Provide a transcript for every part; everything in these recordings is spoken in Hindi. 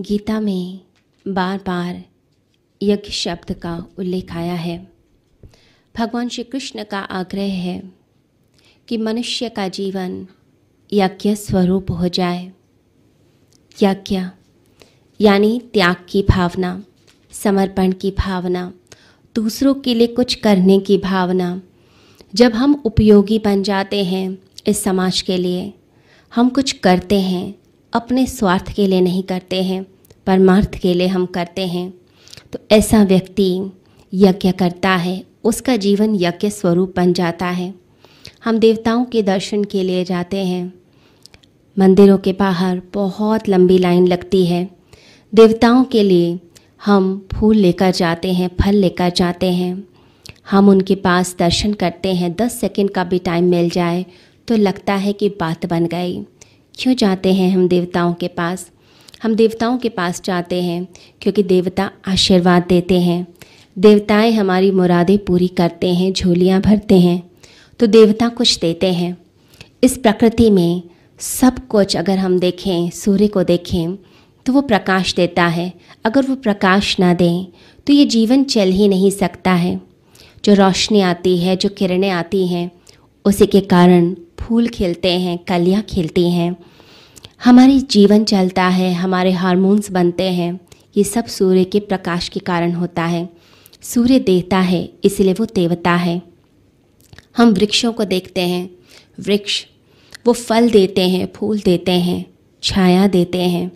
गीता में बार बार यज्ञ शब्द का उल्लेख आया है। भगवान श्री कृष्ण का आग्रह है कि मनुष्य का जीवन यज्ञ स्वरूप हो जाए। यज्ञ, यानी त्याग की भावना, समर्पण की भावना, दूसरों के लिए कुछ करने की भावना, जब हम उपयोगी बन जाते हैं इस समाज के लिए, हम कुछ करते हैं अपने स्वार्थ के लिए नहीं करते हैं, परमार्थ के लिए हम करते हैं। तो ऐसा व्यक्ति यज्ञ करता है, उसका जीवन यज्ञ स्वरूप बन जाता है। हम देवताओं के दर्शन के लिए जाते हैं। मंदिरों के बाहर बहुत लंबी लाइन लगती है। देवताओं के लिए हम फूल लेकर जाते हैं, फल लेकर जाते हैं। हम उनके पास दर्शन करते हैं, दस सेकंड का भी टाइम मिल जाए तो लगता है कि बात बन गई। क्यों जाते हैं हम देवताओं के पास? हम देवताओं के पास जाते हैं क्योंकि देवता आशीर्वाद देते हैं। देवताएँ हमारी मुरादें पूरी करते हैं, झोलियाँ भरते हैं तो देवता कुछ देते हैं। इस प्रकृति में सब कुछ अगर हम देखें, सूर्य को देखें तो वो प्रकाश देता है। अगर वो प्रकाश ना दें तो ये जीवन चल ही नहीं सकता है। जो रोशनी आती है, जो किरणें आती हैं, उसी के कारण फूल खिलते हैं, कलियाँ खिलती हैं। हमारी जीवन चलता है, हमारे हार्मोन्स बनते हैं। ये सब सूर्य के प्रकाश के कारण होता है। सूर्य देवता है, इसलिए वो देवता है। हम वृक्षों को देखते हैं। वृक्ष, वो फल देते हैं, फूल देते हैं, छाया देते हैं।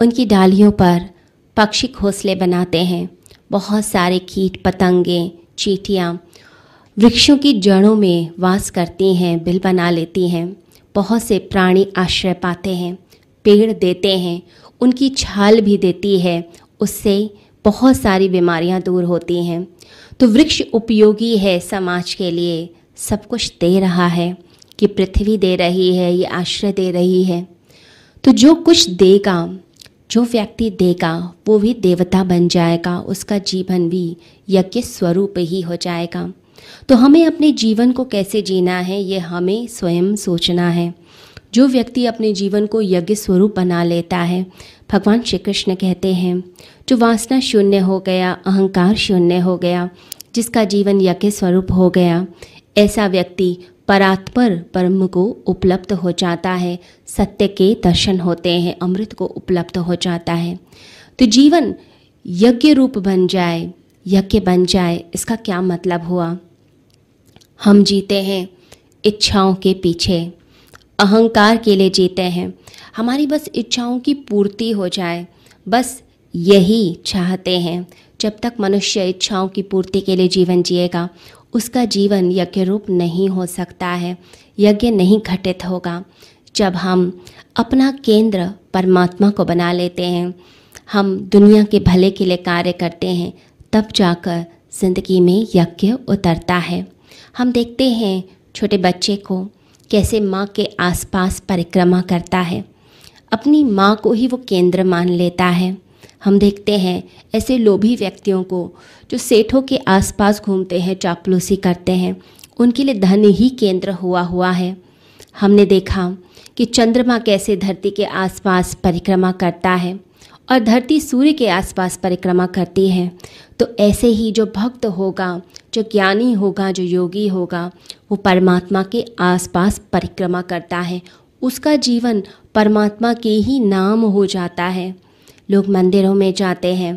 उनकी डालियों पर पक्षी घोंसले बनाते हैं। बहुत सारे कीट, पतंगे, चीटियाँ वृक्षों की जड़ों में वास करती हैं, बिल बना लेती हैं। बहुत से प्राणी आश्रय पाते हैं। पेड़ देते हैं, उनकी छाल भी देती है, उससे बहुत सारी बीमारियाँ दूर होती हैं। तो वृक्ष उपयोगी है समाज के लिए, सब कुछ दे रहा है कि पृथ्वी दे रही है, ये आश्रय दे रही है। तो जो कुछ देगा, जो व्यक्ति देगा, वो भी देवता बन जाएगा, उसका जीवन भी यज्ञ स्वरूप ही हो जाएगा। तो हमें अपने जीवन को कैसे जीना है, ये हमें स्वयं सोचना है। जो व्यक्ति अपने जीवन को यज्ञ स्वरूप बना लेता है, भगवान श्री कृष्ण कहते हैं, जो वासना शून्य हो गया, अहंकार शून्य हो गया, जिसका जीवन यज्ञ स्वरूप हो गया, ऐसा व्यक्ति परात्पर परम को उपलब्ध हो जाता है, सत्य के दर्शन होते हैं, अमृत को उपलब्ध हो जाता है। तो जीवन यज्ञ रूप बन जाए, यज्ञ बन जाए, इसका क्या मतलब हुआ? हम जीते हैं इच्छाओं के पीछे। अहंकार के लिए जीते हैं। हमारी बस इच्छाओं की पूर्ति हो जाए। बस यही चाहते हैं। जब तक मनुष्य इच्छाओं की पूर्ति के लिए जीवन जिएगा, उसका जीवन यज्ञ रूप नहीं हो सकता है। यज्ञ नहीं घटित होगा। जब हम अपना केंद्र परमात्मा को बना लेते हैं, हम दुनिया के भले के लिए कार्य करते हैं, तब जाकर ज़िंदगी में यज्ञ उतरता है। हम देखते हैं छोटे बच्चे को कैसे माँ के आसपास परिक्रमा करता है। अपनी माँ को ही वो केंद्र मान लेता है। हम देखते हैं ऐसे लोभी व्यक्तियों को जो सेठों के आसपास घूमते हैं, चापलूसी करते हैं। उनके लिए धन ही केंद्र हुआ हुआ है। हमने देखा कि चंद्रमा कैसे धरती के आसपास परिक्रमा करता है और धरती सूर्य के आसपास परिक्रमा करती है। तो ऐसे ही जो भक्त होगा जो ज्ञानी होगा, जो योगी होगा, वो परमात्मा के आसपास परिक्रमा करता है। उसका जीवन परमात्मा के ही नाम हो जाता है। लोग मंदिरों में जाते हैं।